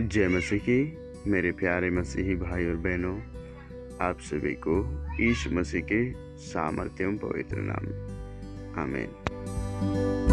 जय मसीह की मेरे प्यारे मसीही भाई और बहनों, आप सभी को ईश मसीह के सामर्थ्यम पवित्र नाम। में आमीन।